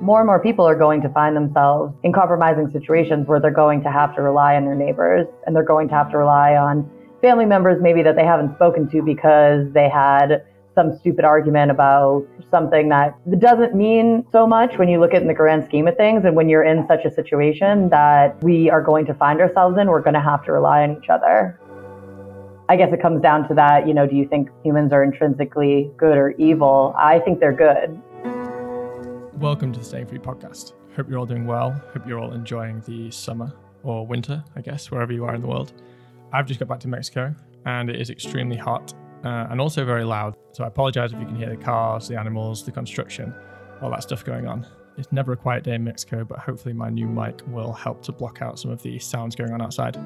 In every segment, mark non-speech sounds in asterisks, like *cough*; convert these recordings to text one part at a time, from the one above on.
more and more people are going to find themselves in compromising situations where they're going to have to rely on their neighbors and they're going to have to rely on family members maybe that they haven't spoken to because they had some stupid argument about something that doesn't mean so much when you look at in the grand scheme of things. And when you're in such a situation that we are going to find ourselves in, we're going to have to rely on each other. I guess it comes down to that, you know, do you think humans are intrinsically good or evil? I think they're good. Welcome to the Staying Free podcast. Hope you're all doing well. Hope you're all enjoying the summer or winter, I guess, wherever you are in the world. I've just got back to Mexico and it is extremely hot uh, and also very loud. So I apologize if you can hear the cars, the animals, the construction, all that stuff going on. It's never a quiet day in Mexico, but hopefully my new mic will help to block out some of the sounds going on outside.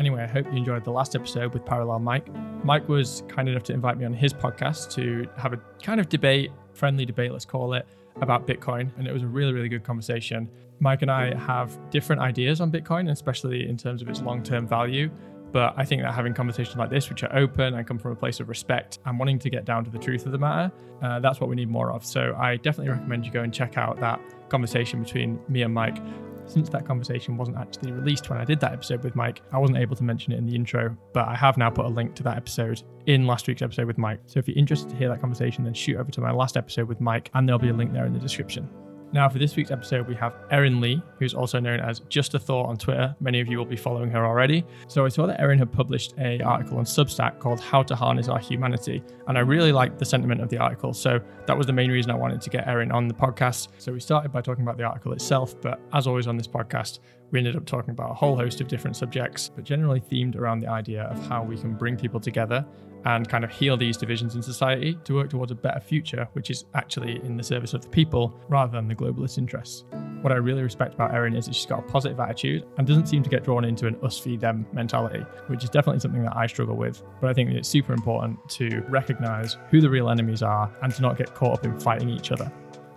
Anyway, I hope you enjoyed the last episode with Parallel Mike. Mike was kind enough to invite me on his podcast to have a kind of debate, friendly debate, let's call it, about Bitcoin. And it was a really, really good conversation. Mike and I have different ideas on Bitcoin, especially in terms of its long term value. But I think that having conversations like this, which are open and come from a place of respect and wanting to get down to the truth of the matter, uh, that's what we need more of. So I definitely recommend you go and check out that conversation between me and Mike. Since that conversation wasn't actually released when I did that episode with Mike, I wasn't able to mention it in the intro, but I have now put a link to that episode in last week's episode with Mike. So if you're interested to hear that conversation, then shoot over to my last episode with Mike, and there'll be a link there in the description. Now, for this week's episode, we have Erin Leigh, who's also known as Just a Thought on Twitter. Many of you will be following her already. So I saw that Erin had published a article on Substack called How to Harness Our Humanity, and I really liked the sentiment of the article. So that was the main reason I wanted to get Erin on the podcast. So we started by talking about the article itself, but as always on this podcast, we ended up talking about a whole host of different subjects, but generally themed around the idea of how we can bring people together and kind of heal these divisions in society to work towards a better future, which is actually in the service of the people rather than the globalist interests. What I really respect about Erin is that she's got a positive attitude and doesn't seem to get drawn into an us feed them mentality, which is definitely something that I struggle with. But I think it's super important to recognize who the real enemies are and to not get caught up in fighting each other.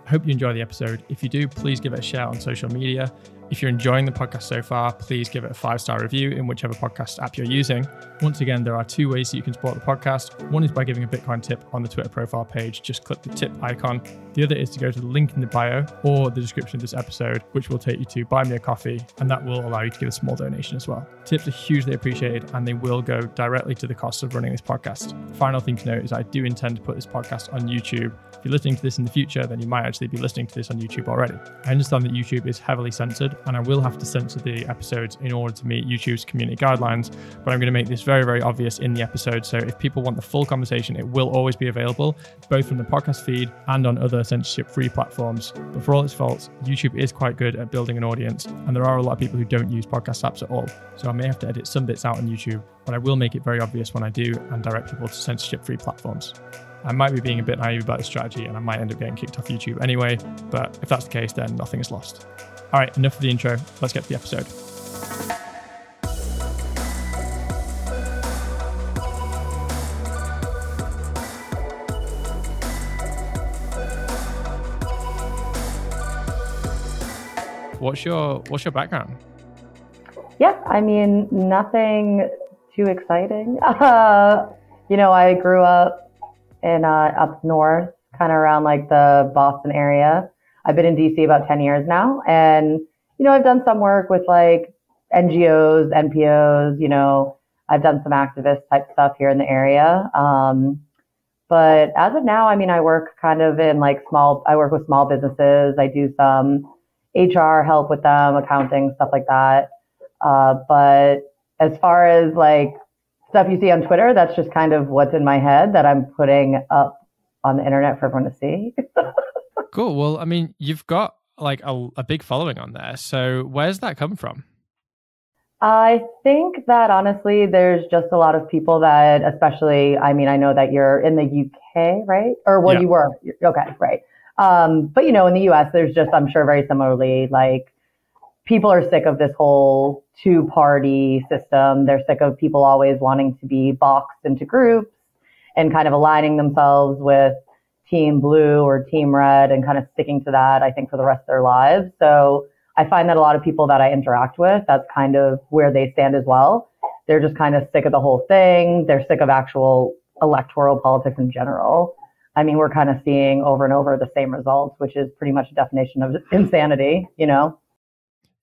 I hope you enjoy the episode. If you do, please give it a share on social media. If you're enjoying the podcast so far, please give it a five star review in whichever podcast app you're using. Once again, there are two ways that you can support the podcast. One is by giving a Bitcoin tip on the Twitter profile page. Just click the tip icon. The other is to go to the link in the bio or the description of this episode, which will take you to buy me a coffee, and that will allow you to give a small donation as well. Tips are hugely appreciated and they will go directly to the cost of running this podcast. Final thing to note is I do intend to put this podcast on YouTube you're listening to this in the future, then you might actually be listening to this on YouTube already. I understand that YouTube is heavily censored, and I will have to censor the episodes in order to meet YouTube's community guidelines, but I'm going to make this very, very obvious in the episode. So if people want the full conversation, it will always be available, both from the podcast feed and on other censorship free platforms. But for all its faults, YouTube is quite good at building an audience, and there are a lot of people who don't use podcast apps at all. So I may have to edit some bits out on YouTube, but I will make it very obvious when I do and direct people to censorship free platforms. I might be being a bit naive about the strategy and I might end up getting kicked off YouTube anyway, but if that's the case, then nothing is lost. All right, enough of the intro. Let's get to the episode. What's your what's your background? Yeah, I mean nothing too exciting. *laughs* Uh, you know, I grew up in uh, up north, kind of around like the Boston area. I've been in DC about 10 years now. And, you know, I've done some work with like NGOs, NPOs, you know, I've done some activist type stuff here in the area. Um, but as of now, I mean, I work kind of in like small, I work with small businesses. I do some HR help with them, accounting, stuff like that. Uh, but as far as like stuff you see on Twitter, that's just kind of what's in my head that I'm putting up on the internet for everyone to see. *laughs* cool. Well, I mean, you've got like a, a big following on there. So where's that come from? I think that honestly, there's just a lot of people that, especially, I mean, I know that you're in the UK, right? Or well, yeah. you were. Okay, right. Um, but you know, in the US, there's just, I'm sure, very similarly, like people are sick of this whole two party system. They're sick of people always wanting to be boxed into groups and kind of aligning themselves with team blue or team red and kind of sticking to that, I think, for the rest of their lives. So I find that a lot of people that I interact with, that's kind of where they stand as well. They're just kind of sick of the whole thing. They're sick of actual electoral politics in general. I mean, we're kind of seeing over and over the same results, which is pretty much a definition of insanity, you know?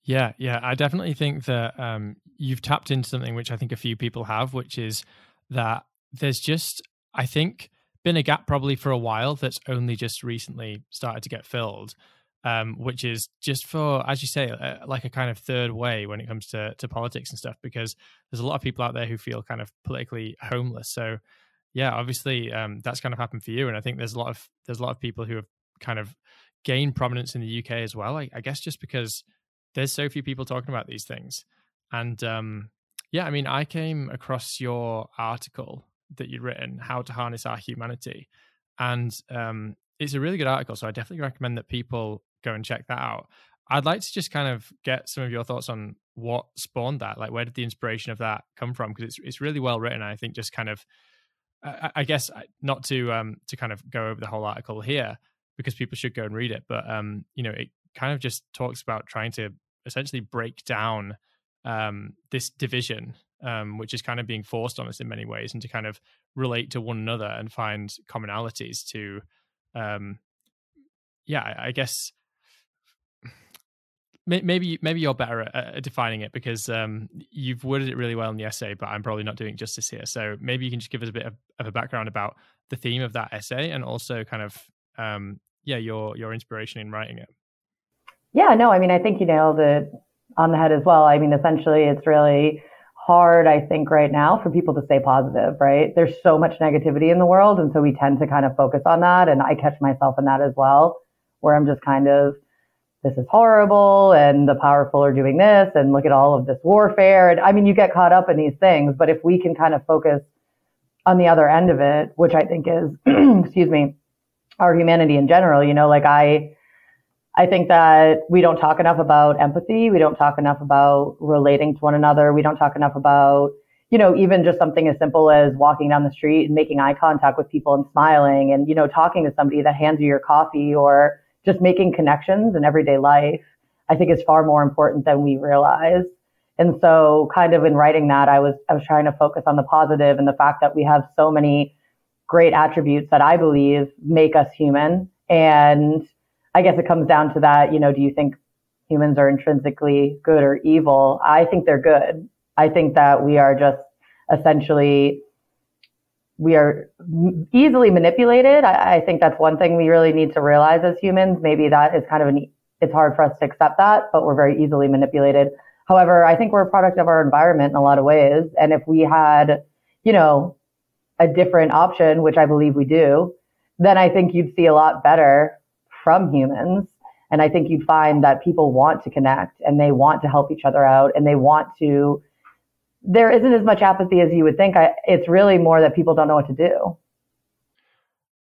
Yeah, yeah. I definitely think that um, you've tapped into something which I think a few people have, which is that there's just, I think, been a gap probably for a while that's only just recently started to get filled. Um, which is just for, as you say, uh, like a kind of third way when it comes to to politics and stuff, because there's a lot of people out there who feel kind of politically homeless. So, yeah, obviously, um, that's kind of happened for you, and I think there's a lot of there's a lot of people who have kind of gained prominence in the UK as well. I, I guess just because there's so few people talking about these things, and um, yeah, I mean, I came across your article that you'd written, "How to Harness Our Humanity," and um, it's a really good article. So I definitely recommend that people go and check that out. I'd like to just kind of get some of your thoughts on what spawned that. Like, where did the inspiration of that come from? Because it's it's really well written. I think just kind of, I, I guess, not to um to kind of go over the whole article here because people should go and read it. But um, you know, it kind of just talks about trying to essentially break down um this division um, which is kind of being forced on us in many ways, and to kind of relate to one another and find commonalities to, um, yeah, I, I guess maybe maybe you're better at, defining it because um, you've worded it really well in the essay, but I'm probably not doing justice here. So maybe you can just give us a bit of, of a background about the theme of that essay and also kind of um, yeah your your inspiration in writing it. Yeah, no, I mean I think you nailed it on the head as well. I mean essentially it's really hard, I think, right now for people to stay positive, right? There's so much negativity in the world. And so we tend to kind of focus on that. And I catch myself in that as well, where I'm just kind of, this is horrible and the powerful are doing this and look at all of this warfare. And I mean, you get caught up in these things, but if we can kind of focus on the other end of it, which I think is, *clears throat* excuse me, our humanity in general, you know, like I, I think that we don't talk enough about empathy. We don't talk enough about relating to one another. We don't talk enough about, you know, even just something as simple as walking down the street and making eye contact with people and smiling and, you know, talking to somebody that hands you your coffee or just making connections in everyday life. I think is far more important than we realize. And so kind of in writing that, I was, I was trying to focus on the positive and the fact that we have so many great attributes that I believe make us human. And I guess it comes down to that, you know, do you think humans are intrinsically good or evil? I think they're good. I think that we are just essentially, we are easily manipulated. I, I think that's one thing we really need to realize as humans. Maybe that is kind of an, it's hard for us to accept that, but we're very easily manipulated. However, I think we're a product of our environment in a lot of ways. And if we had, you know, a different option, which I believe we do, then I think you'd see a lot better from humans. And I think you'd find that people want to connect and they want to help each other out and they want to, there isn't as much apathy as you would think. I, it's really more that people don't know what to do.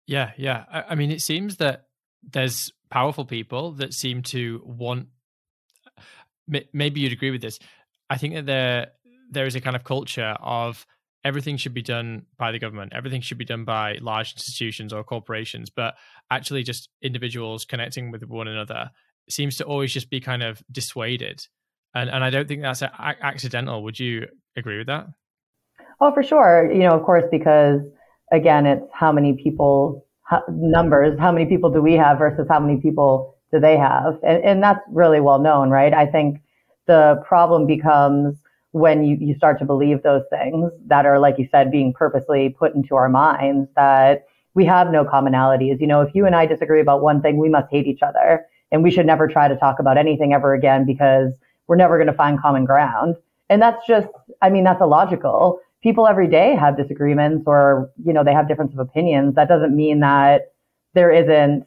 Yeah, yeah. I, I mean, it seems that there's powerful people that seem to want, maybe you'd agree with this. I think that there, there is a kind of culture of everything should be done by the government everything should be done by large institutions or corporations but actually just individuals connecting with one another seems to always just be kind of dissuaded. And and i don't think that's a- accidental. Would you agree with that? Oh for sure. You know of course because again it's how many people how, numbers how many people do we have versus how many people do they have? And, and that's really well known right? I think the problem becomes when you, you start to believe those things that are, like you said, being purposely put into our minds that we have no commonalities. You know, if you and I disagree about one thing, we must hate each other and we should never try to talk about anything ever again because we're never going to find common ground. And that's just, I mean, that's illogical. People every day have disagreements or, you know, they have difference of opinions. That doesn't mean that there isn't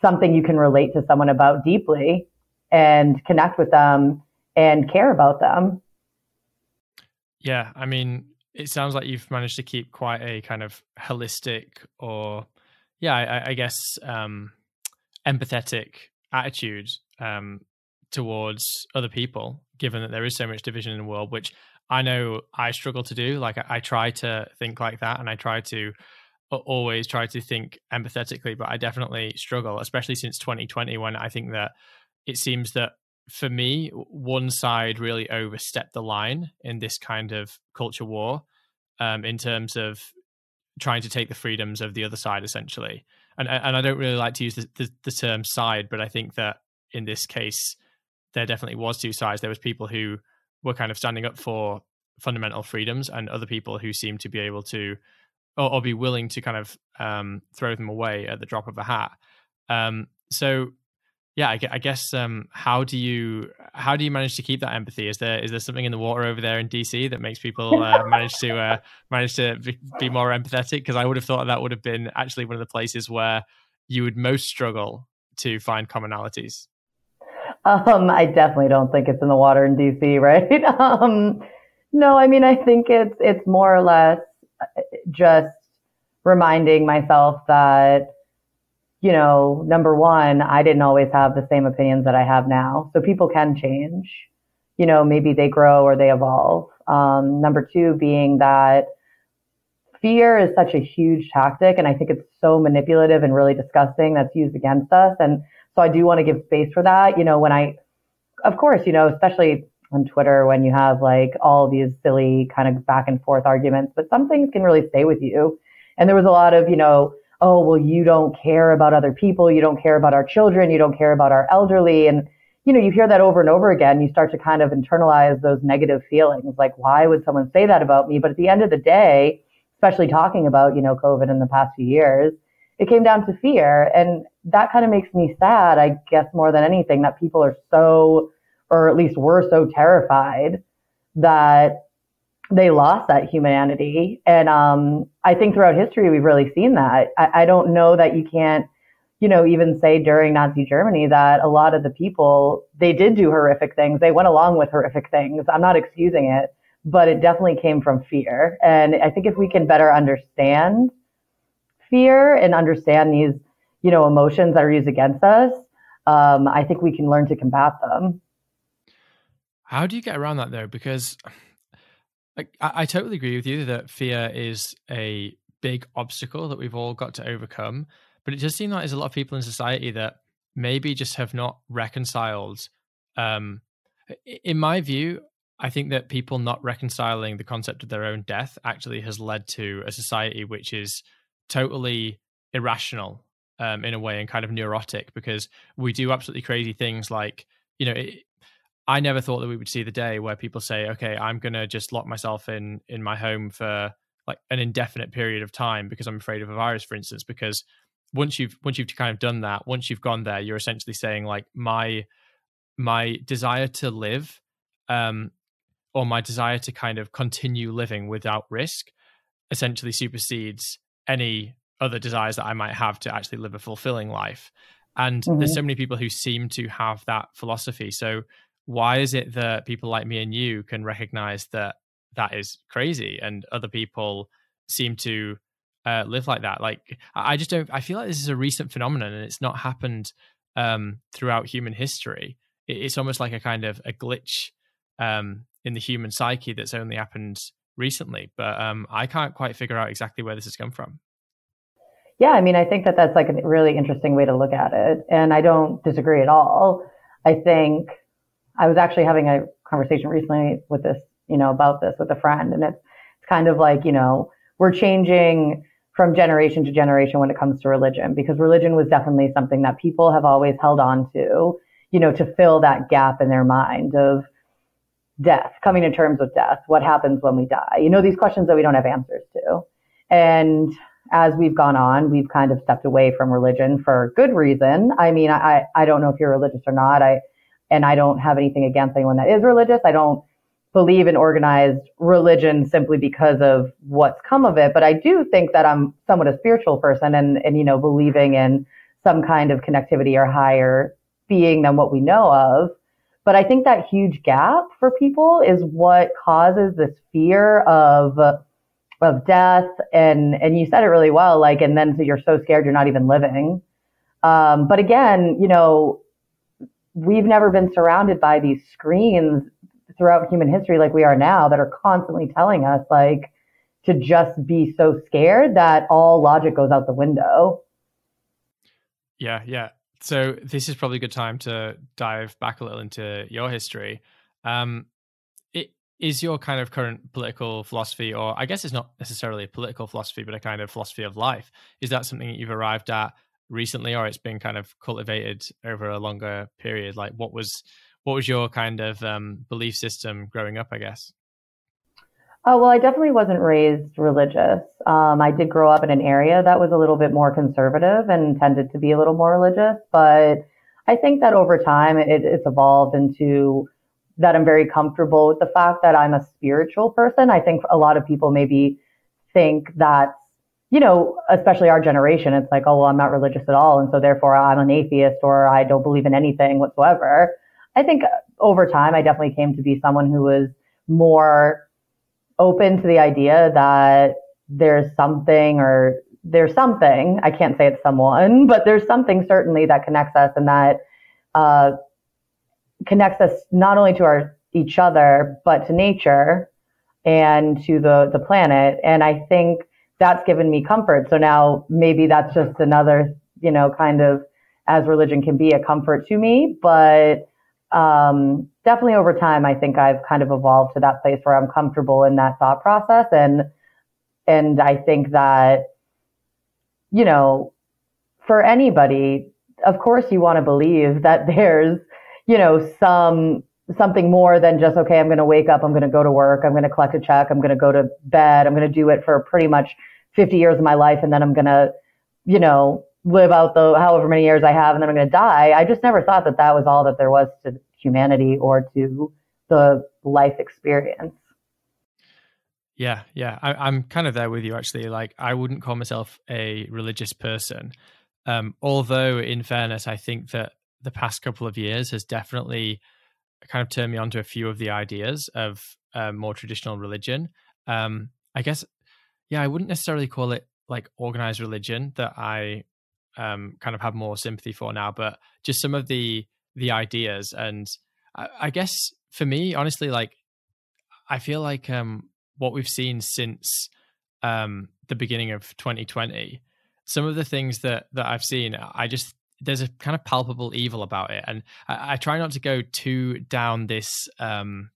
something you can relate to someone about deeply and connect with them and care about them. Yeah, I mean, it sounds like you've managed to keep quite a kind of holistic or, yeah, I, I guess um, empathetic attitude um, towards other people, given that there is so much division in the world, which I know I struggle to do. Like, I, I try to think like that, and I try to always try to think empathetically, but I definitely struggle, especially since 2020, when I think that it seems that for me, one side really overstepped the line in this kind of culture war um, in terms of trying to take the freedoms of the other side, essentially. And and I don't really like to use the, the, the term side, but I think that in this case, there definitely was two sides. There was people who were kind of standing up for fundamental freedoms, and other people who seemed to be able to, or, or be willing to kind of um, throw them away at the drop of a hat. Um, so yeah, I, I guess um, how do you how do you manage to keep that empathy? Is there is there something in the water over there in DC that makes people uh, *laughs* manage to uh, manage to be, be more empathetic? Because I would have thought that would have been actually one of the places where you would most struggle to find commonalities. Um, I definitely don't think it's in the water in DC, *laughs* right? um, no, I mean I think it's it's more or less uh, just reminding myself that you know, number one, I didn't always have the same opinions that I have now. So people can change. You know, maybe they grow or they evolve. Um, number two being that fear is such a huge tactic. And I think it's so manipulative and really disgusting that's used against us. And so I do want to give space for that. You know, when I, of course, you know, especially on Twitter when you have like all these silly kind of back and forth arguments, but some things can really stay with you. And there was a lot of, you know, oh, well, you don't care about other people. You don't care about our children. You don't care about our elderly. And, you know, you hear that over and over again. You start to kind of internalize those negative feelings. Like, why would someone say that about me? But at the end of the day, especially talking about, you know, COVID in the past few years, it came down to fear. And that kind of makes me sad, I guess, more than anything, that people are so, or at least were so terrified that they lost that humanity. And um, I think throughout history, we've really seen that. I, I, don't know that you can't, you know, even say during Nazi Germany that a lot of the people, they did do horrific things. They went along with horrific things. I'm not excusing it, but it definitely came from fear. And I think if we can better understand fear and understand these, you know, emotions that are used against us, um, I think we can learn to combat them. How do you get around that though? Because I, I totally agree with you that fear is a big obstacle that we've all got to overcome. But it does seem like there's a lot of people in society that maybe just have not reconciled. Um, in my view, I think that people not reconciling the concept of their own death actually has led to a society which is totally irrational um, in a way and kind of neurotic because we do absolutely crazy things like, you know, it, I never thought that we would see the day where people say, "Okay, I'm going to just lock myself in in my home for like an indefinite period of time because I'm afraid of a virus, for instance." Because once you've once you've kind of done that, once you've gone there, you're essentially saying like my my desire to live, um, or my desire to kind of continue living without risk, essentially supersedes any other desires that I might have to actually live a fulfilling life. And mm-hmm. there's so many people who seem to have that philosophy. So why is it that people like me and you can recognize that that is crazy and other people seem to uh, live like that? Like i just don't i feel like this is a recent phenomenon and it's not happened um, throughout human history. It's almost like a kind of a glitch um, in the human psyche that's only happened recently but um, i can't quite figure out exactly where this has come from. Yeah i mean i think that that's like a really interesting way to look at it and i don't disagree at all. I think I was actually having a conversation recently with this, you know, about this with a friend, and it's it's kind of like, you know, we're changing from generation to generation when it comes to religion because religion was definitely something that people have always held on to, you know, to fill that gap in their mind of death, coming to terms with death, what happens when we die, you know, these questions that we don't have answers to, and as we've gone on, we've kind of stepped away from religion for good reason. I mean, I, I don't know if you're religious or not. I, and I don't have anything against anyone that is religious. I don't believe in organized religion simply because of what's come of it. But I do think that I'm somewhat a spiritual person and, and, you know, believing in some kind of connectivity or higher being than what we know of. But I think that huge gap for people is what causes this fear of, of death. And, and you said it really well, like, and then so you're so scared you're not even living. Um, but again, you know, we've never been surrounded by these screens throughout human history like we are now that are constantly telling us like to just be so scared that all logic goes out the window. Yeah, yeah. So this is probably a good time to dive back a little into your history. Um, it is your kind of current political philosophy, or I guess it's not necessarily a political philosophy, but a kind of philosophy of life, is that something that you've arrived at recently, or it's been kind of cultivated over a longer period? Like, what was what was your kind of um, belief system growing up? I guess. Oh, well, I definitely wasn't raised religious. Um, I did grow up in an area that was a little bit more conservative and tended to be a little more religious, but I think that over time it, it's evolved into that I'm very comfortable with the fact that I'm a spiritual person. I think a lot of people maybe think that, you know, especially our generation, it's like, oh, well, I'm not religious at all. And so therefore I'm an atheist or I don't believe in anything whatsoever. I think over time, I definitely came to be someone who was more open to the idea that there's something or there's something, I can't say it's someone, *laughs* but there's something certainly that connects us and that, uh, connects us not only to our each other but to nature and to the the planet and i think that's given me comfort. So now maybe that's just another you know kind of as religion can be a comfort to me. But um, definitely over time i think i've kind of evolved to that place where i'm comfortable in that thought process. And and i think that you know for anybody of course you want to believe that *laughs* there's you know, some something more than just okay, I'm going to wake up, I'm going to go to work, I'm going to collect a check, I'm going to go to bed, I'm going to do it for pretty much 50 years of my life, and then I'm going to, you know, live out the however many years I have, and then I'm going to die. I just never thought that that was all that there was to humanity or to the life experience. Yeah, yeah, I, am kind of there with you actually. Like, I wouldn't call myself a religious person, um, although, in fairness, I think that the past couple of years has definitely kind of turned me onto a few of the ideas of uh, more traditional religion. Um, I guess, yeah, I wouldn't necessarily call it like organized religion that I um, kind of have more sympathy for now, but just some of the the ideas and I, I guess for me, honestly, like I feel like um, what we've seen since um, the beginning of 2020, some of the things that that I've seen, I just there's a kind of palpable evil about it, and I, I try not to go too down this um,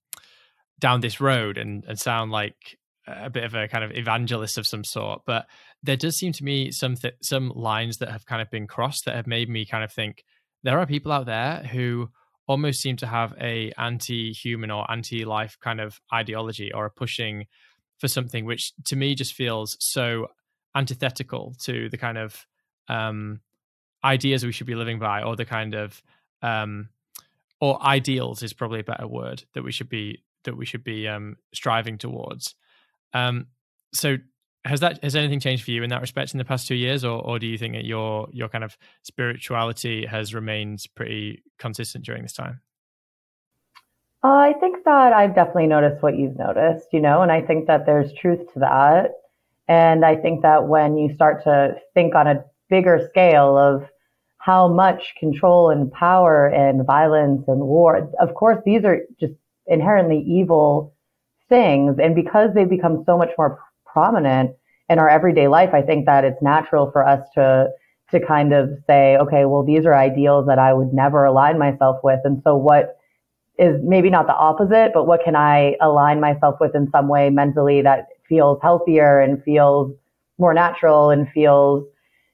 down this road and, and sound like a bit of a kind of evangelist of some sort. But there does seem to me some th- some lines that have kind of been crossed that have made me kind of think there are people out there who almost seem to have a anti-human or anti-life kind of ideology or a pushing for something which to me just feels so antithetical to the kind of um, ideas we should be living by or the kind of um or ideals is probably a better word that we should be that we should be um striving towards um so has that has anything changed for you in that respect in the past two years or or do you think that your your kind of spirituality has remained pretty consistent during this time I think that I've definitely noticed what you've noticed, you know, and I think that there's truth to that. And I think that when you start to think on a bigger scale of how much control and power and violence and war, of course, these are just inherently evil things. And because they've become so much more prominent in our everyday life, I think that it's natural for us to, to kind of say, okay, well, these are ideals that I would never align myself with. And so what is maybe not the opposite, but what can I align myself with in some way mentally that feels healthier and feels more natural and feels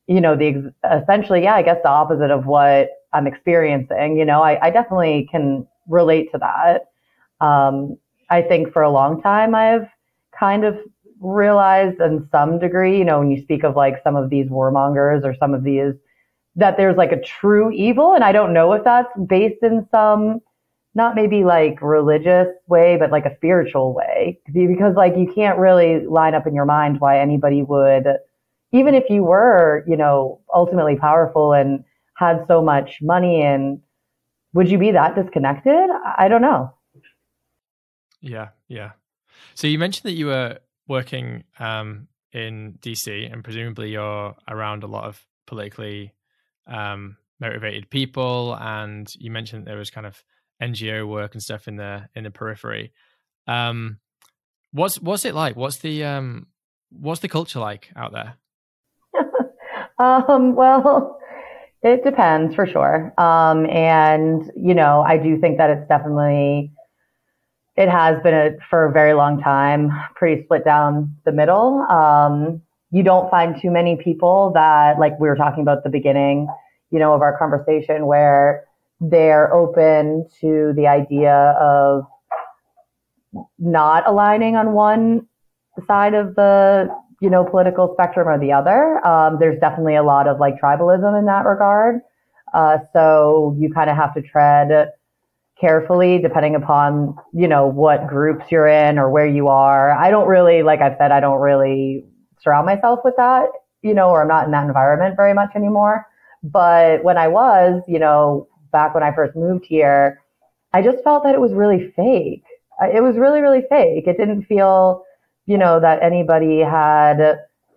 you know, the essentially, yeah, I guess the opposite of what I'm experiencing. You know, I, I definitely can relate to that. Um, I think for a long time, I've kind of realized in some degree, you know, when you speak of like some of these warmongers or some of these, that there's like a true evil. And I don't know if that's based in some, not maybe like religious way, but like a spiritual way. Because like you can't really line up in your mind why anybody would even if you were, you know, ultimately powerful and had so much money and would you be that disconnected? I don't know. Yeah, yeah. So you mentioned that you were working um, in DC, and presumably you're around a lot of politically um, motivated people. And you mentioned there was kind of NGO work and stuff in the in the periphery. Um, what's what's it like? What's the um, what's the culture like out there? *laughs* Um, well, it depends for sure. Um, and, you know, I do think that it's definitely it has been a, for a very long time, pretty split down the middle. Um, you don't find too many people that, like we were talking about at the beginning, you know, of our conversation where they're open to the idea of not aligning on one side of the, you know, political spectrum or the other. Um, there's definitely a lot of like tribalism in that regard. Uh, so you kind of have to tread carefully depending upon, you know, what groups you're in or where you are. I don't really, like I said, I don't really surround myself with that, you know, or I'm not in that environment very much anymore. But when I was, you know, back when I first moved here, I just felt that it was really fake. It was really, really fake. It didn't feel, you know, that anybody had,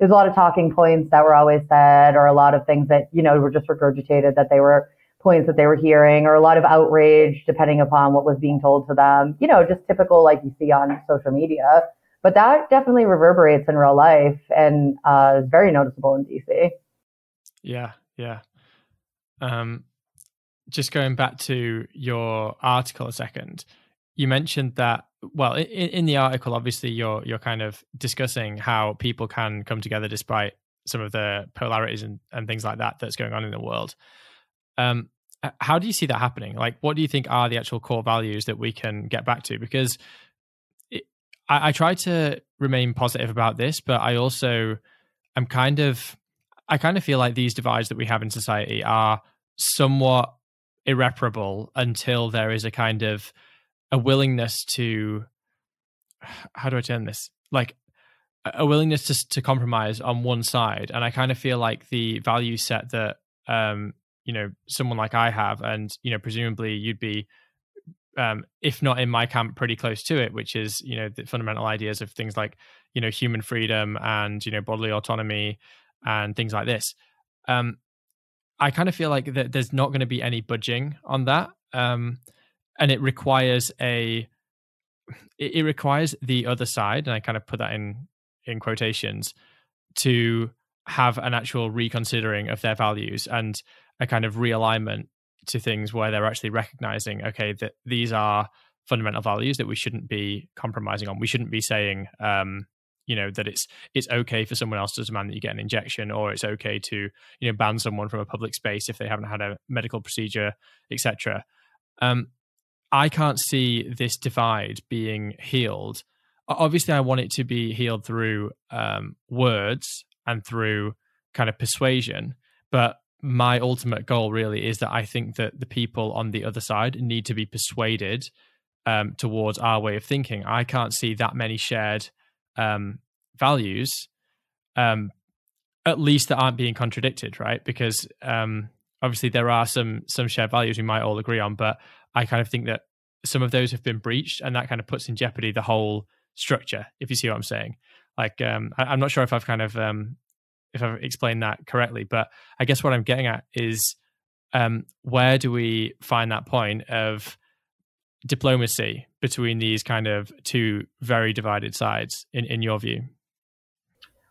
there's a lot of talking points that were always said or a lot of things that, you know, were just regurgitated that they were points that they were hearing or a lot of outrage depending upon what was being told to them. You know, just typical like you see on social media. But that definitely reverberates in real life and uh, is very noticeable in DC. Yeah, yeah. Um, just going back to your article a second, you mentioned that well in, in the article obviously you're you're kind of discussing how people can come together despite some of the polarities and, and things like that that's going on in the world um, how do you see that happening? Like, what do you think are the actual core values that we can get back to? Because it, I, I try to remain positive about this, but I also am kind of, I kind of feel like these divides that we have in society are somewhat irreparable until there is a kind of a willingness to, *sighs* how do I turn this? Like, a willingness to to compromise on one side, and I kind of feel like the value set that um, you know someone like I have, and you know presumably you'd be, um, if not in my camp, pretty close to it, which is you know the fundamental ideas of things like you know human freedom and you know bodily autonomy and things like this. Um, I kind of feel like that there's not going to be any budging on that, um, and it requires a it, it requires the other side, and I kind of put that in in quotations to have an actual reconsidering of their values and a kind of realignment to things where they're actually recognizing, okay, that these are fundamental values that we shouldn't be compromising on. We shouldn't be saying, um, you know, that it's it's okay for someone else to demand that you get an injection, or it's okay to you know ban someone from a public space if they haven't had a medical procedure, etc. Um, I can't see this divide being healed. Obviously, I want it to be healed through um, words and through kind of persuasion, but my ultimate goal really is that I think that the people on the other side need to be persuaded um, towards our way of thinking. I can't see that many shared um, values, um, at least that aren't being contradicted, right? Because um, obviously there are some some shared values we might all agree on, but I kind of think that some of those have been breached, and that kind of puts in jeopardy the whole structure. If you see what I'm saying, like um, I, am not sure if I've kind of um, if I've explained that correctly. But I guess what I'm getting at is um, where do we find that point of diplomacy between these kind of two very divided sides in, in your view?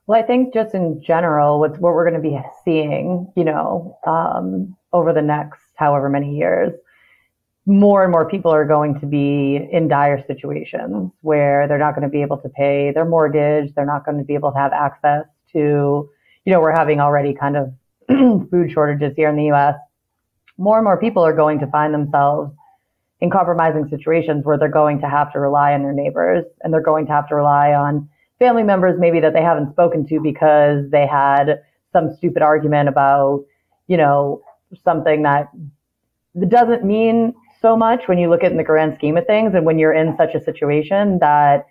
Well, I think just in general, what's what we're going to be seeing, you know, um, over the next however many years, more and more people are going to be in dire situations where they're not going to be able to pay their mortgage, they're not going to be able to have access to you know, we're having already kind of *clears throat* food shortages here in the US. More and more people are going to find themselves in compromising situations where they're going to have to rely on their neighbors and they're going to have to rely on family members maybe that they haven't spoken to because they had some stupid argument about, you know, something that doesn't mean so much when you look at in the grand scheme of things and when you're in such a situation that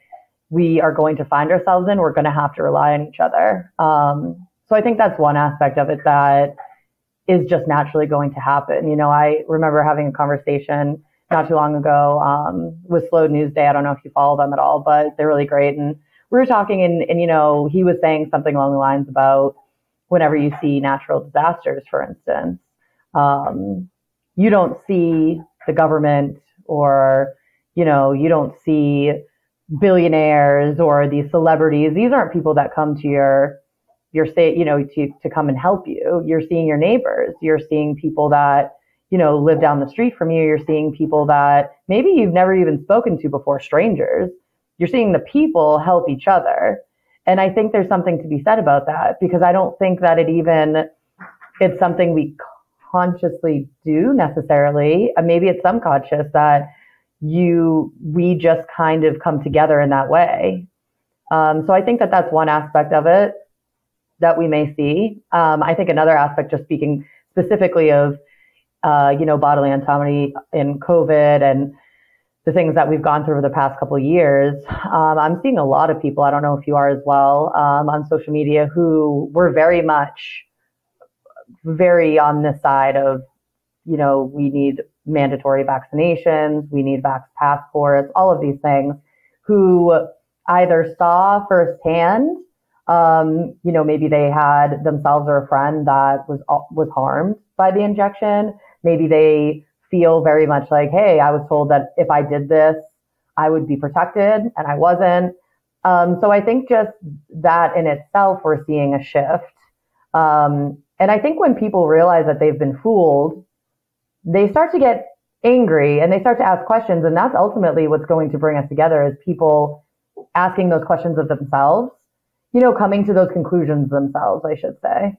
we are going to find ourselves in, we're going to have to rely on each other. Um, so I think that's one aspect of it that is just naturally going to happen. You know, I remember having a conversation not too long ago um, with Slow News Day. I don't know if you follow them at all, but they're really great. And we were talking, and, and you know, he was saying something along the lines about whenever you see natural disasters, for instance, um, you don't see the government or you know, you don't see billionaires or these celebrities. These aren't people that come to your you're saying, you know, to, to come and help you. You're seeing your neighbors. You're seeing people that, you know, live down the street from you. You're seeing people that maybe you've never even spoken to before, strangers. You're seeing the people help each other. And I think there's something to be said about that because I don't think that it even, it's something we consciously do necessarily. Uh, maybe it's subconscious that you, we just kind of come together in that way. Um, so I think that that's one aspect of it that we may see. Um, I think another aspect, just speaking specifically of, uh, you know, bodily autonomy in COVID and the things that we've gone through over the past couple of years, um, I'm seeing a lot of people, I don't know if you are as well, um, on social media who were very much very on the side of, you know, we need mandatory vaccinations, we need vax passports, all of these things, who either saw firsthand, um, you know, maybe they had themselves or a friend that was was harmed by the injection. Maybe they feel very much like, hey, I was told that if I did this, I would be protected, and I wasn't. Um, so I think just that in itself, we're seeing a shift. Um, and I think when people realize that they've been fooled, they start to get angry and they start to ask questions. And that's ultimately what's going to bring us together is people asking those questions of themselves, you know, coming to those conclusions themselves, I should say.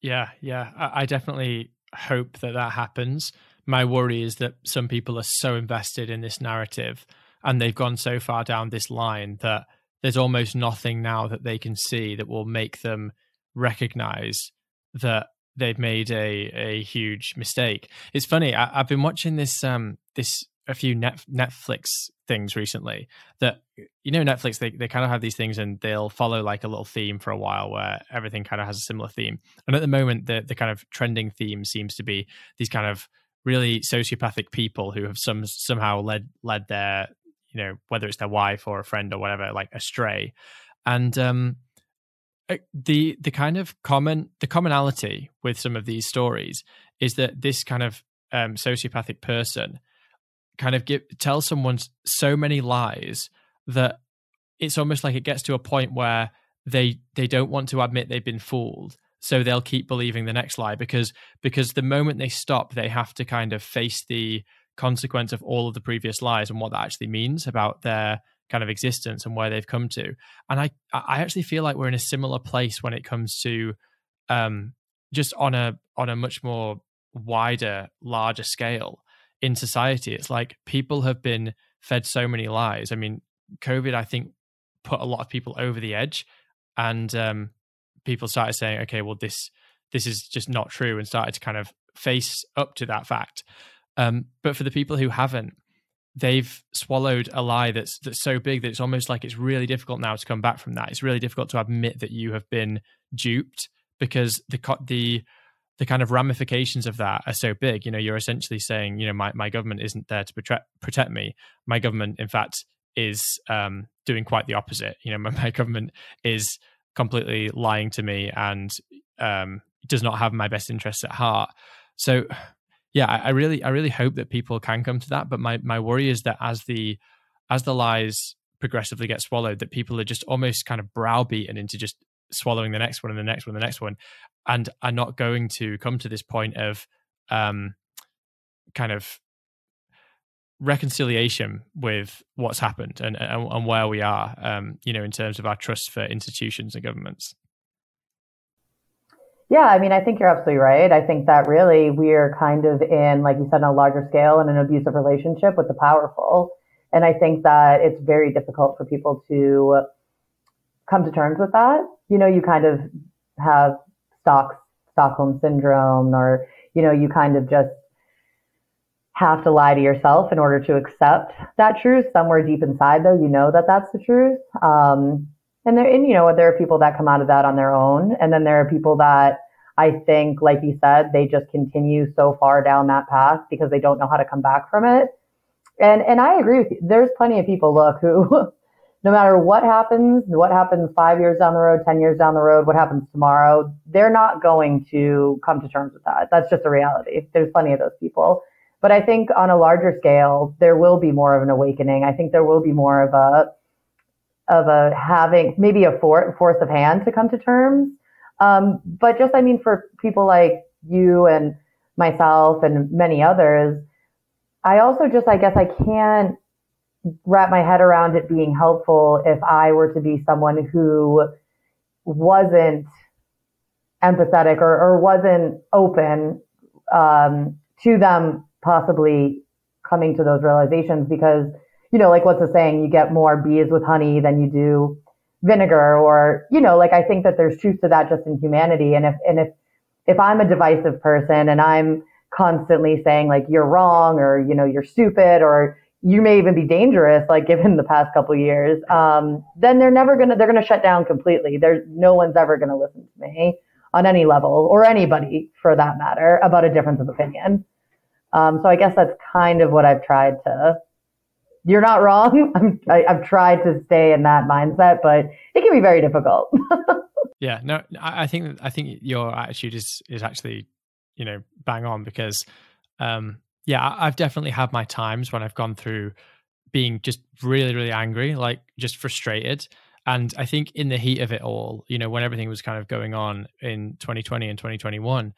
Yeah, yeah. I, I definitely hope that that happens my worry is that some people are so invested in this narrative and they've gone so far down this line that there's almost nothing now that they can see that will make them recognize that they've made a a huge mistake. It's funny. I, have been watching this um this a few net, Netflix things recently that you know Netflix they they kind of have these things and they'll follow like a little theme for a while where everything kind of has a similar theme. And at the moment the the kind of trending theme seems to be these kind of really sociopathic people who have some somehow led led their you know whether it's their wife or a friend or whatever like astray and um uh, the the kind of common the commonality with some of these stories is that this kind of um, sociopathic person kind of give tells someone so many lies that it's almost like it gets to a point where they they don't want to admit they've been fooled so they'll keep believing the next lie because because the moment they stop they have to kind of face the consequence of all of the previous lies and what that actually means about their kind of existence and where they've come to. And i i actually feel like we're in a similar place when it comes to um just on a on a much more wider larger scale in society it's like people have been fed so many lies i mean covid i think put a lot of people over the edge and um people started saying, okay, well, this this is just not true, and started to kind of face up to that fact. Um, but for the people who haven't, they've swallowed a lie that's that's so big that it's almost like it's really difficult now to come back from that. It's really difficult to admit that you have been duped because the the the kind of ramifications of that are so big. You know, you're essentially saying, you know, my, my government isn't there to protect protect me. My government, in fact, is um, doing quite the opposite. You know, *laughs* my, my government is completely lying to me and um, does not have my best interests at heart. So, yeah, I, I, really, I really hope that people can come to that. But my my worry is that as the as the lies progressively get swallowed, that people are just almost kind of browbeaten into just swallowing the next one and the next one and the next one, and are not going to come to this point of um, kind of reconciliation with what's happened and, and, and where we are, um, you know, in terms of our trust for institutions and governments. Yeah, I mean, I think you're absolutely right. I think that really we're kind of in, like you said, on a larger scale in an abusive relationship with the powerful. And I think that it's very difficult for people to come to terms with that. You know, you kind of have Stock, Stockholm syndrome or, you know, you kind of just have to lie to yourself in order to accept that truth. Somewhere deep inside, though, you know that that's the truth. Um, and there, and you know, there are people that come out of that on their own, and then there are people that I think, like you said, they just continue so far down that path because they don't know how to come back from it. And and I agree with you. There's plenty of people look who, *laughs* no matter what happens, what happens five years down the road, ten years down the road, what happens tomorrow, they're not going to come to terms with that. That's just a reality. There's plenty of those people. But I think on a larger scale, there will be more of an awakening. I think there will be more of a of a having maybe a for, force of hand to come to terms. Um, but just I mean for people like you and myself and many others, I also just, I guess I can't wrap my head around it being helpful if I were to be someone who wasn't empathetic or, or wasn't open um, to them possibly coming to those realizations because, you know, like what's the saying, you get more bees with honey than you do vinegar or, you know, like I think that there's truth to that just in humanity. And if, and if, if I'm a divisive person and I'm constantly saying like, you're wrong or, you know, you're stupid or you may even be dangerous, like given the past couple years, um, then they're never gonna, they're gonna shut down completely. There's no one's ever gonna listen to me on any level or anybody for that matter about a difference of opinion. Um, so I guess that's kind of what I've tried to. You're not wrong. *laughs* I'm, I, have tried to stay in that mindset, but it can be very difficult. *laughs* yeah, no, I think I think your attitude is is actually, you know, bang on because, um, yeah, I've definitely had my times when I've gone through being just really, really angry, like just frustrated. And I think in the heat of it all, you know, when everything was kind of going on in 2020 and 2021,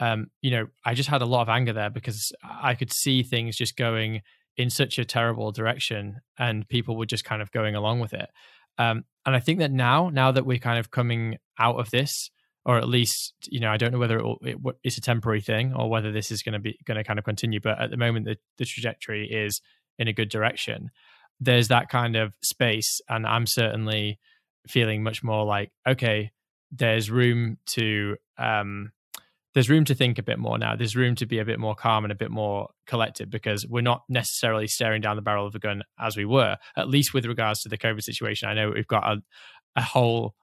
um, you know, I just had a lot of anger there because I could see things just going in such a terrible direction and people were just kind of going along with it. Um, and I think that now, now that we're kind of coming out of this, or at least, you know, I don't know whether it it, it's a temporary thing or whether this is going to be going to kind of continue. But at the moment, the, the trajectory is in a good direction. There's that kind of space, and I'm certainly feeling much more like, okay, there's room to um, there's room to think a bit more now. There's room to be a bit more calm and a bit more collected because we're not necessarily staring down the barrel of a gun as we were, at least with regards to the COVID situation. I know we've got a, a whole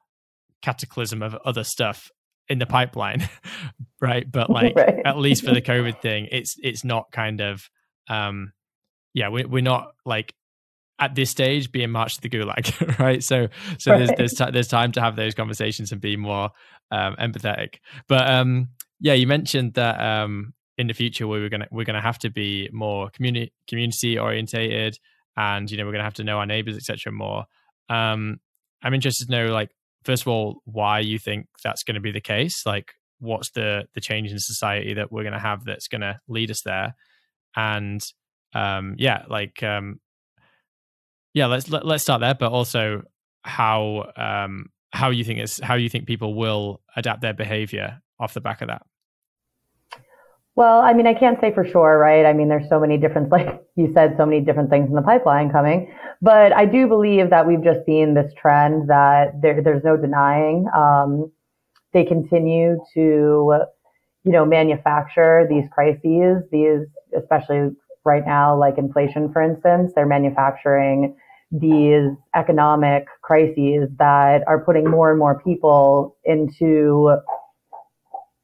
cataclysm of other stuff in the pipeline, *laughs* right? But *laughs* like right. at least for the COVID *laughs* thing, it's it's not kind of um yeah, we we're not like at this stage being marched to the gulag, right? So so right. there's there's t- there's time to have those conversations and be more um empathetic. But um yeah, you mentioned that um, in the future we were gonna we're gonna have to be more community community orientated, and you know we're gonna have to know our neighbors, etc. More. Um, I'm interested to know, like, first of all, why you think that's going to be the case. Like, what's the the change in society that we're going to have that's going to lead us there, and um, yeah, like, um, yeah, let's let, us let us start there, but also how um how you think it's how you think people will adapt their behavior off the back of that? Well, I mean, I can't say for sure, right? I mean, there's so many different, *laughs* like you said, so many different things in the pipeline coming. But I do believe that we've just seen this trend that there, there's no denying. Um, they continue to, you know, manufacture these crises, these, especially right now, like inflation, for instance, they're manufacturing these economic crises that are putting more and more people into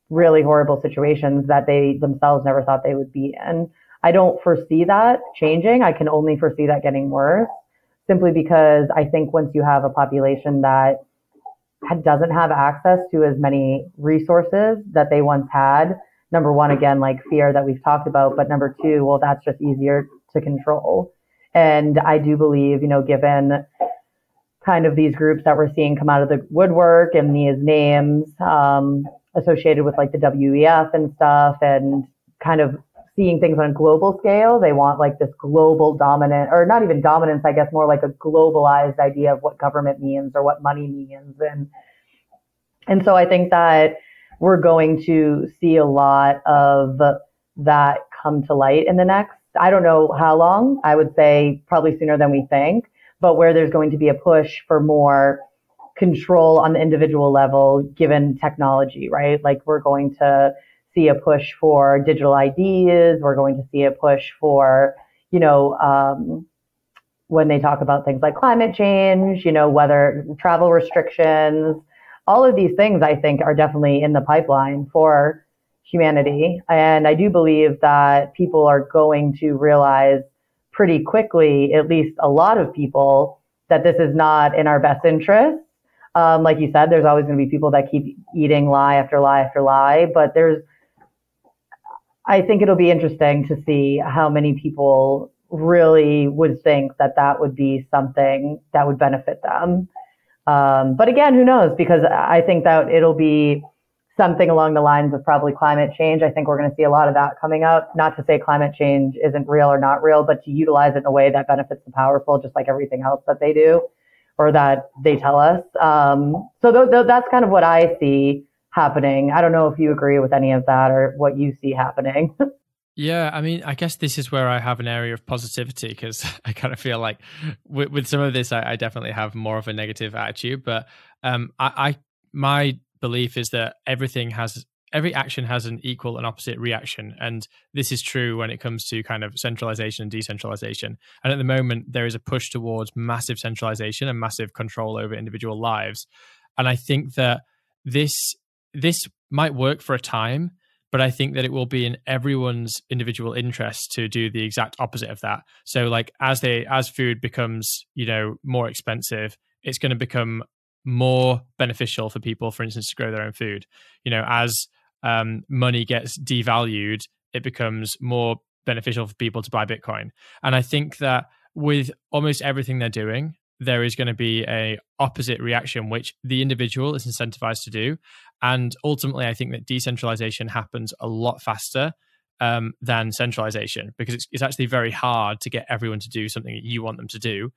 really horrible situations that they themselves never thought they would be in. I don't foresee that changing. I can only foresee that getting worse simply because I think once you have a population that doesn't have access to as many resources that they once had, number one, again, like fear that we've talked about, but number two, well, that's just easier to control. And I do believe, you know, given kind of these groups that we're seeing come out of the woodwork and these names, um, associated with like the WEF and stuff and kind of seeing things on a global scale. They want like this global dominant, or not even dominance, I guess, more like a globalized idea of what government means or what money means. And, and so I think that we're going to see a lot of that come to light in the next, I don't know how long, I would say probably sooner than we think, but where there's going to be a push for more control on the individual level given technology, right? Like we're going to see a push for digital IDs. We're going to see a push for, you know, um, when they talk about things like climate change, you know, whether travel restrictions, all of these things I think are definitely in the pipeline for humanity. And I do believe that people are going to realize pretty quickly, at least a lot of people, that this is not in our best interest um, like you said, there's always going to be people that keep eating lie after lie after lie, but there's, I think it'll be interesting to see how many people really would think that that would be something that would benefit them. Um, but again, who knows? Because I think that it'll be something along the lines of probably climate change. I think we're going to see a lot of that coming up. Not to say climate change isn't real or not real, but to utilize it in a way that benefits the powerful, just like everything else that they do or that they tell us. Um, so th- th- that's kind of what I see happening. I don't know if you agree with any of that or what you see happening. *laughs* Yeah, I mean, I guess this is where I have an area of positivity because *laughs* I kind of feel like with, with some of this, I, I, definitely have more of a negative attitude. But um, I, I, my belief is that everything has every action has an equal and opposite reaction, and this is true when it comes to kind of centralization and decentralization. And at the moment, there is a push towards massive centralization and massive control over individual lives. And I think that this this might work for a time but I think that it will be in everyone's individual interest to do the exact opposite of that. So like as they as food becomes, you know, more expensive, it's going to become more beneficial for people, for instance, to grow their own food. You know, as um, money gets devalued, it becomes more beneficial for people to buy Bitcoin. And I think that with almost everything they're doing, there is going to be a opposite reaction which the individual is incentivized to do and ultimately i think that decentralization happens a lot faster um, than centralization because it's, it's actually very hard to get everyone to do something that you want them to do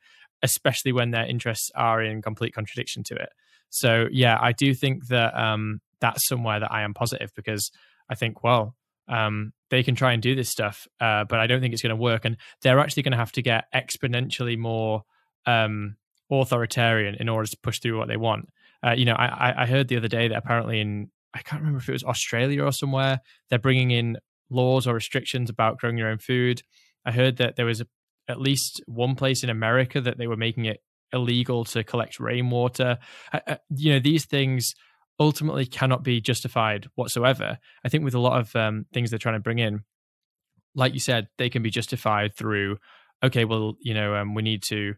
especially when their interests are in complete contradiction to it so yeah i do think that um, that's somewhere that i am positive because i think well um, they can try and do this stuff uh, but i don't think it's going to work and they're actually going to have to get exponentially more um, authoritarian in order to push through what they want. Uh, you know, I, I heard the other day that apparently in I can't remember if it was Australia or somewhere they're bringing in laws or restrictions about growing your own food. I heard that there was a, at least one place in America that they were making it illegal to collect rainwater. you know, these things ultimately cannot be justified whatsoever. I think with a lot of um, things they're trying to bring in, like you said, they can be justified through, okay, well, you know, um, we need to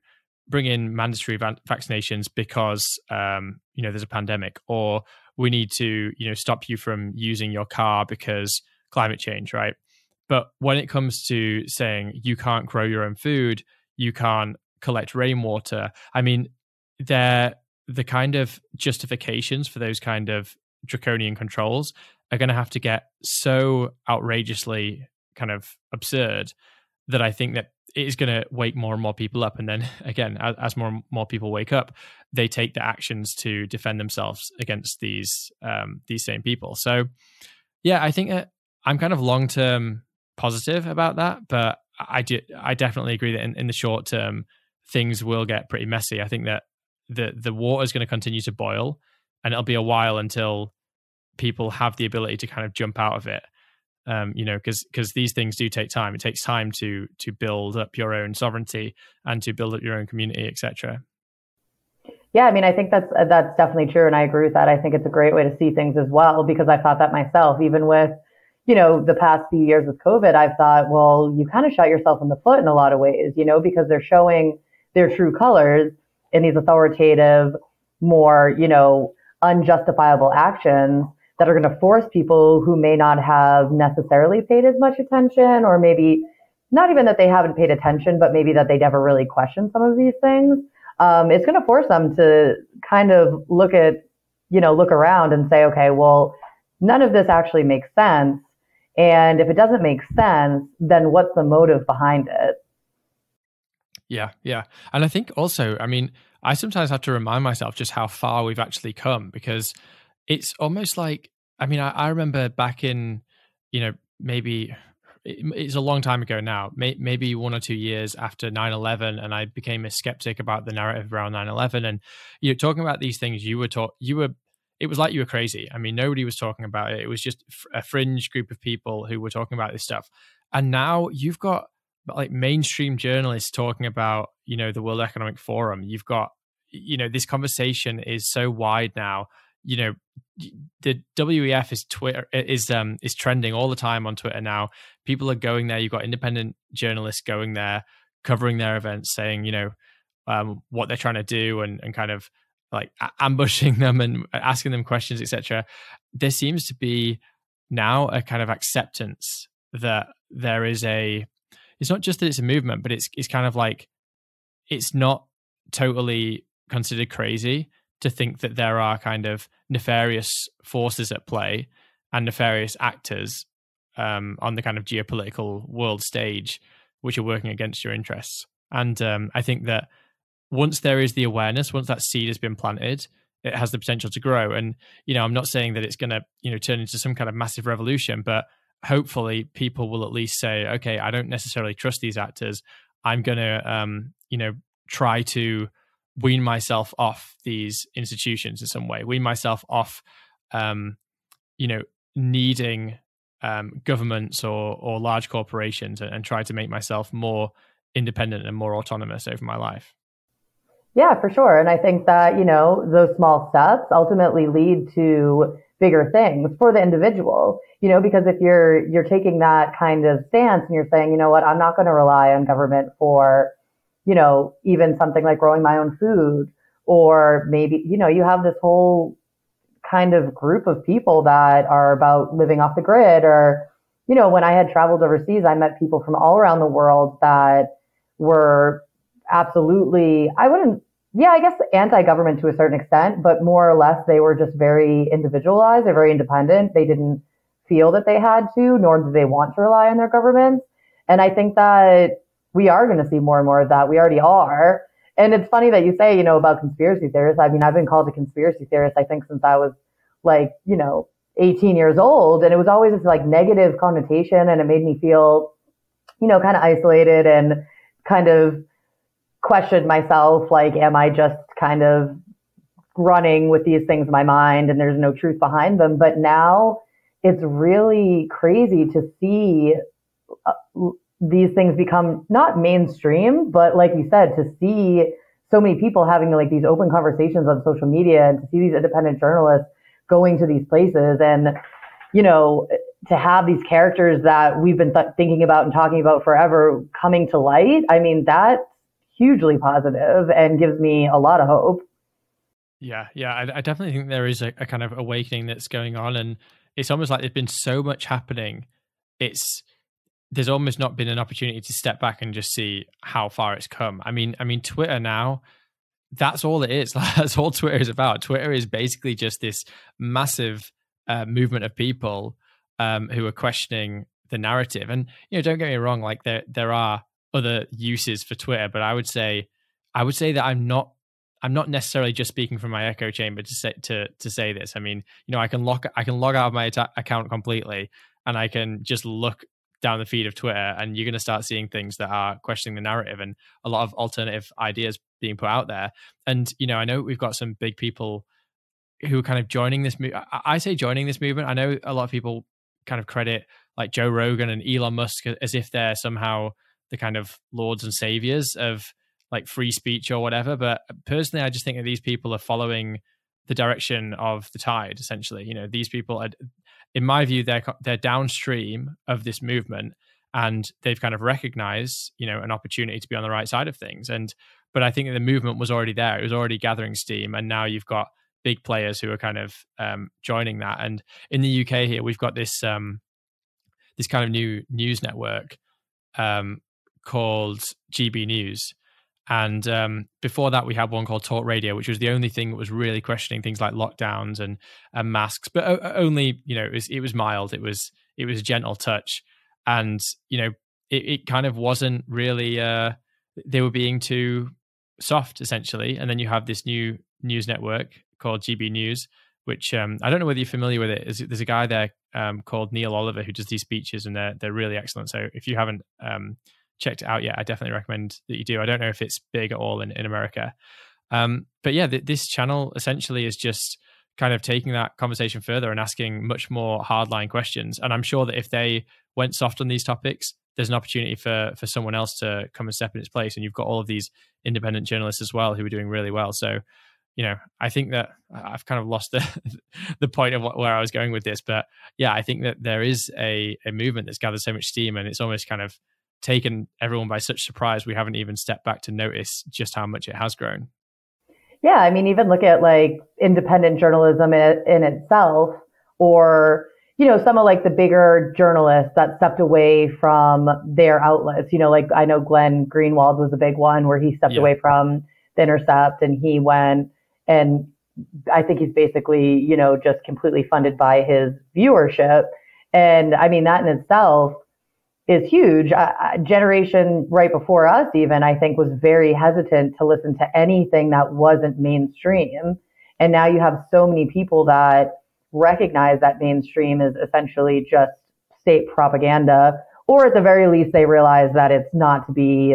bring in mandatory va- vaccinations because um, you know there's a pandemic, or we need to you know stop you from using your car because climate change, right? But when it comes to saying you can't grow your own food, you can't collect rainwater, I mean, they're the kind of justifications for those kind of draconian controls are going to have to get so outrageously kind of absurd that I think that it is going to wake more and more people up. And then *laughs* again, as, as, more and more people wake up, they take the actions to defend themselves against these um, these same people. So, yeah, I think I'm kind of long term positive about that, but I do, I definitely agree that in, in the short term things will get pretty messy. I think that the the water is going to continue to boil, and it'll be a while until people have the ability to kind of jump out of it um, you know, because because these things do take time. It takes time to to build up your own sovereignty and to build up your own community, etc. Yeah, I mean, I think that's that's definitely true, and I agree with that. I think it's a great way to see things as well because I thought that myself, even with you know the past few years with COVID. I've thought, well, you kind of shot yourself in the foot in a lot of ways, you know, because they're showing their true colors in these authoritative, more you know unjustifiable actions that are going to force people who may not have necessarily paid as much attention or maybe not even that they haven't paid attention, but maybe that they never really questioned some of these things. Um, it's going to force them to kind of look at, you know, look around and say, okay, well, none of this actually makes sense. And if it doesn't make sense, then what's the motive behind it? Yeah, yeah. And I think also, I mean, I sometimes have to remind myself just how far we've actually come because it's almost like I mean, I, I remember back in, you know, maybe it's a long time ago now, may, maybe one or two years after 9-11 and I became a skeptic about the narrative around 9-11 and you know talking about these things you were taught you were it was like you were crazy. I mean, nobody was talking about it. It was just a fringe group of people who were talking about this stuff. And now you've got like mainstream journalists talking about, you know, the World Economic Forum. You've got, you know, this conversation is so wide now you know the WEF is Twitter is um is trending all the time on Twitter now. People are going there. You've got independent journalists going there, covering their events, saying you know um, what they're trying to do, and and kind of like ambushing them and asking them questions, etc. There seems to be now a kind of acceptance that there is a. It's not just that it's a movement, but it's it's kind of like it's not totally considered crazy to think that there are kind of nefarious forces at play and nefarious actors um, on the kind of geopolitical world stage which are working against your interests. And um, I think that once there is the awareness, once that seed has been planted, it has the potential to grow. And you know, I'm not saying that it's going to you know turn into some kind of massive revolution, but hopefully people will at least say, okay, I don't necessarily trust these actors. I'm going to um, you know try to wean myself off these institutions in some way, wean myself off, um, you know, needing um, governments or or large corporations and, and try to make myself more independent and more autonomous over my life. Yeah, for sure. And I think that, you know, those small steps ultimately lead to bigger things for the individual, you know, because if you're, you're taking that kind of stance and you're saying, you know what, I'm not going to rely on government for, you know, even something like growing my own food or maybe, you know, you have this whole kind of group of people that are about living off the grid or, you know, when I had traveled overseas, I met people from all around the world that were absolutely, I wouldn't, yeah, I guess anti-government to a certain extent, but more or less they were just very individualized. They're very independent. They didn't feel that they had to, nor did they want to rely on their governments. And I think that we are going to see more and more of that. We already are. And it's funny that you say, you know, about conspiracy theorists. I mean, I've been called a conspiracy theorist, I think, since I was like, you know, 18 years old. And it was always this like negative connotation and it made me feel, you know, kind of isolated and kind of questioned myself, like, am I just kind of running with these things in my mind and there's no truth behind them? But now it's really crazy to see uh, these things become not mainstream, but like you said, to see so many people having like these open conversations on social media and to see these independent journalists going to these places and, you know, to have these characters that we've been th- thinking about and talking about forever coming to light. I mean, that's hugely positive and gives me a lot of hope. Yeah, yeah, I, I definitely think there is a, a kind of awakening that's going on, and it's almost like there's been so much happening. It's there's almost not been an opportunity to step back and just see how far it's come. I mean, I mean, Twitter now, that's all it is. *laughs* that's all Twitter is about. Twitter is basically just this massive uh, movement of people um, who are questioning the narrative. And you know, don't get me wrong, like there there are other uses for Twitter, but I would say I would say that I'm not I'm not necessarily just speaking from my echo chamber to say to to say this. I mean, you know, I can log I can log out of my account completely, and I can just look down the feed of Twitter, and you're going to start seeing things that are questioning the narrative and a lot of alternative ideas being put out there. And you know, I know we've got some big people who are kind of joining this. Mo- I say joining this movement. I know a lot of people kind of credit like Joe Rogan and Elon Musk as if they're somehow the kind of lords and saviors of like free speech or whatever. But personally, I just think that these people are following the direction of the tide. Essentially, you know, these people are in my view, they're they're downstream of this movement, and they've kind of recognized, you know, an opportunity to be on the right side of things. And but I think the movement was already there; it was already gathering steam, and now you've got big players who are kind of um, joining that. And in the UK here, we've got this um, this kind of new news network um, called GB News, and um, before that, we had one called Talk Radio, which was the only thing that was really questioning things like lockdowns and, and masks, but only you know it was it was mild. It was it was a gentle touch, and you know it, it kind of wasn't really. Uh, they were being too soft essentially, and then you have this new news network called GB News, which um, I don't know whether you're familiar with it. There's, there's a guy there um, called Neil Oliver who does these speeches, and they're they're really excellent. So if you haven't um, checked it out yet, I definitely recommend that you do. I don't know if it's big at all in, in America. Um, but yeah, th- this channel essentially is just kind of taking that conversation further and asking much more hardline questions. And I'm sure that if they went soft on these topics, there's an opportunity for for someone else to come and step in its place. And you've got all of these independent journalists as well who are doing really well. So, you know, I think that I've kind of lost the *laughs* the point of what, where I was going with this, but yeah, I think that there is a a movement that's gathered so much steam, and it's almost kind of taken everyone by such surprise we haven't even stepped back to notice just how much it has grown yeah i mean even look at like independent journalism in, in itself or you know some of like the bigger journalists that stepped away from their outlets you know like i know glenn greenwald was a big one where he stepped yeah. away from the intercept and he went and I think he's basically, you know, just completely funded by his viewership. And I mean, that in itself is huge. Uh, generation right before us, even, I think, was very hesitant to listen to anything that wasn't mainstream. And now you have so many people that recognize that mainstream is essentially just state propaganda, or at the very least, they realize that it's not to be,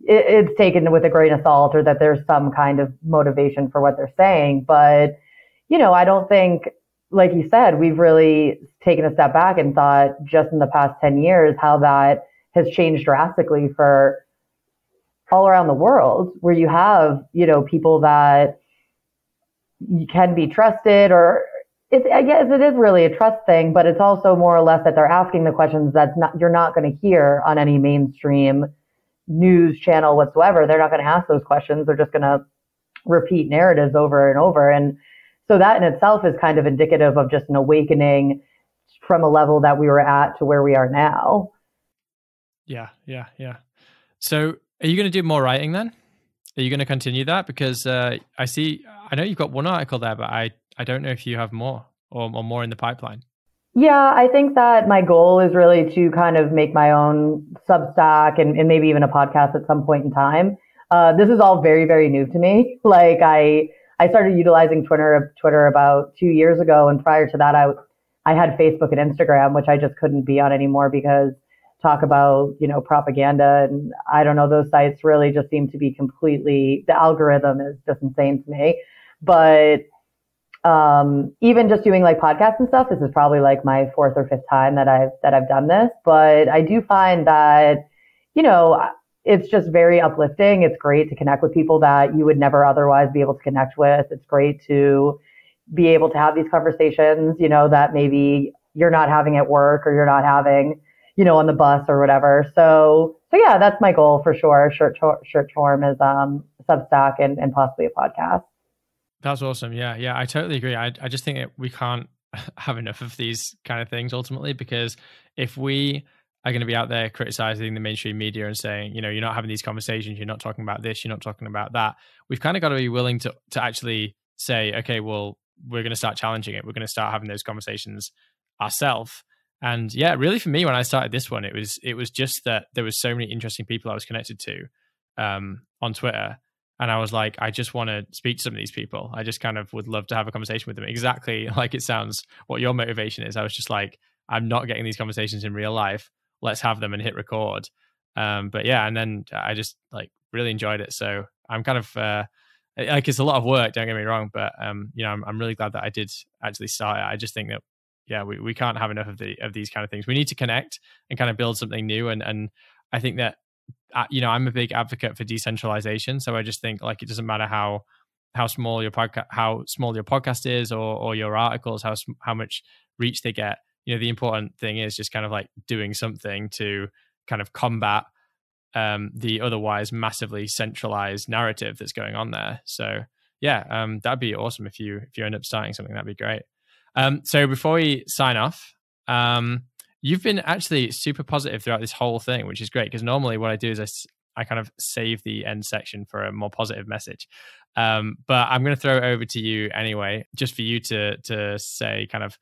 it's taken with a grain of salt, or that there's some kind of motivation for what they're saying. But, you know, I don't think, like you said, we've really taken a step back and thought just in the past 10 years how that has changed drastically for all around the world, where you have, you know, people that can be trusted or it's, I guess it is really a trust thing, but it's also more or less that they're asking the questions that's not, you're not going to hear on any mainstream news channel whatsoever. They're not going to ask those questions. They're just going to repeat narratives over and over. And so that in itself is kind of indicative of just an awakening from a level that we were at to where we are now. Yeah, yeah, yeah. So are you going to do more writing then? Are you going to continue that? Because uh, I see, I know you've got one article there, but I I don't know if you have more or, or more in the pipeline. Yeah, I think that my goal is really to kind of make my own Substack and, and maybe even a podcast at some point in time. Uh, this is all very, very new to me. *laughs* Like I, I started utilizing Twitter, Twitter about two years ago, and prior to that, I, I had Facebook and Instagram, which I just couldn't be on anymore because talk about you know propaganda and I don't know those sites really just seem to be completely the algorithm is just insane to me. But um, even just doing like podcasts and stuff, this is probably like my fourth or fifth time that I've that I've done this. But I do find that, you know, it's just very uplifting. It's great to connect with people that you would never otherwise be able to connect with. It's great to be able to have these conversations, you know, that maybe you're not having at work or you're not having, you know, on the bus or whatever. So, so yeah, that's my goal for sure. Shirt, shirt form is um, Substack and, and possibly a podcast. That's awesome. Yeah, yeah, I totally agree. I I just think that we can't *laughs* have enough of these kind of things ultimately because if we are going to be out there criticizing the mainstream media and saying, you know, you're not having these conversations, you're not talking about this, you're not talking about that, we've kind of got to be willing to to actually say, okay, well, we're going to start challenging it. We're going to start having those conversations ourselves. And yeah, really for me, when I started this one, it was it was just that there was so many interesting people I was connected to um, on Twitter and I was like, I just want to speak to some of these people. I just kind of would love to have a conversation with them. Exactly *laughs* like it sounds what your motivation is. I was just like, I'm not getting these conversations in real life. Let's have them and hit record. Um, but yeah, and then I just like really enjoyed it. So I'm kind of uh, like it's a lot of work. Don't get me wrong, but um, you know, I'm, I'm really glad that I did actually start it. I just think that yeah, we, we can't have enough of the of these kind of things. We need to connect and kind of build something new. And and I think that you know, I'm a big advocate for decentralization. So I just think like it doesn't matter how how small your podcast how small your podcast is or or your articles how how much reach they get. You know, the important thing is just kind of like doing something to kind of combat um, the otherwise massively centralized narrative that's going on there. So yeah, um, that'd be awesome if you if you end up starting something. That'd be great. Um, so before we sign off, um, You've been actually super positive throughout this whole thing, which is great because normally what I do is I, I kind of save the end section for a more positive message. Um, but I'm going to throw it over to you anyway, just for you to to say kind of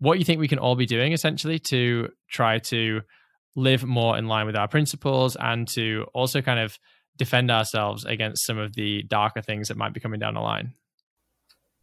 what you think we can all be doing essentially to try to live more in line with our principles and to also kind of defend ourselves against some of the darker things that might be coming down the line.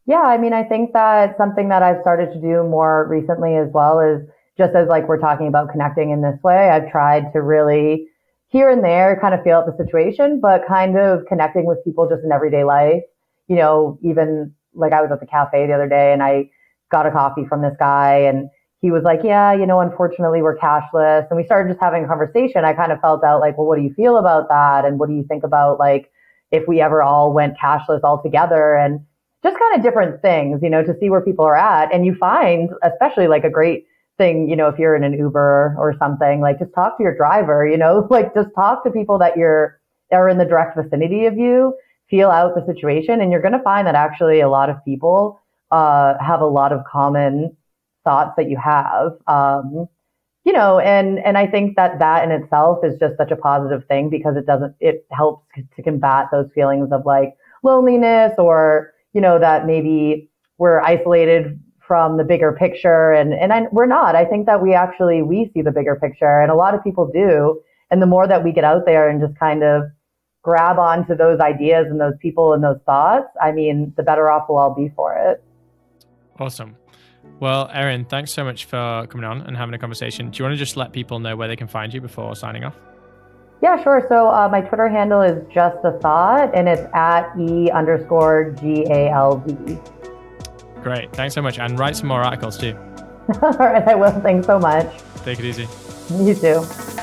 Yeah, I mean, I think that something that I've started to do more recently as well is just as like we're talking about connecting in this way, I've tried to really here and there kind of feel out the situation, but kind of connecting with people just in everyday life. You know, even like I was at the cafe the other day and I got a coffee from this guy and he was like, yeah, you know, unfortunately we're cashless. And we started just having a conversation. I kind of felt out like, well, what do you feel about that? And what do you think about like if we ever all went cashless altogether and just kind of different things, you know, to see where people are at. And you find, especially like a great thing, you know, if you're in an Uber or something, like just talk to your driver, you know, *laughs* like just talk to people that you're, are in the direct vicinity of you, feel out the situation. And you're going to find that actually a lot of people, uh, have a lot of common thoughts that you have. Um, you know, and, and I think that that in itself is just such a positive thing because it doesn't, it helps to combat those feelings of like loneliness or, you know, that maybe we're isolated from the bigger picture and, and I, we're not. I think that we actually, we see the bigger picture and a lot of people do. And the more that we get out there and just kind of grab onto those ideas and those people and those thoughts, I mean, the better off we'll all be for it. Awesome. Well, Erin, thanks so much for coming on and having a conversation. Do you want to just let people know where they can find you before signing off? Yeah, sure. So uh, my Twitter handle is just a thought, and it's at e underscore g a l v. Great. Thanks so much, and write some more articles too. *laughs* All right, I will. Thanks so much. Take it easy. You too.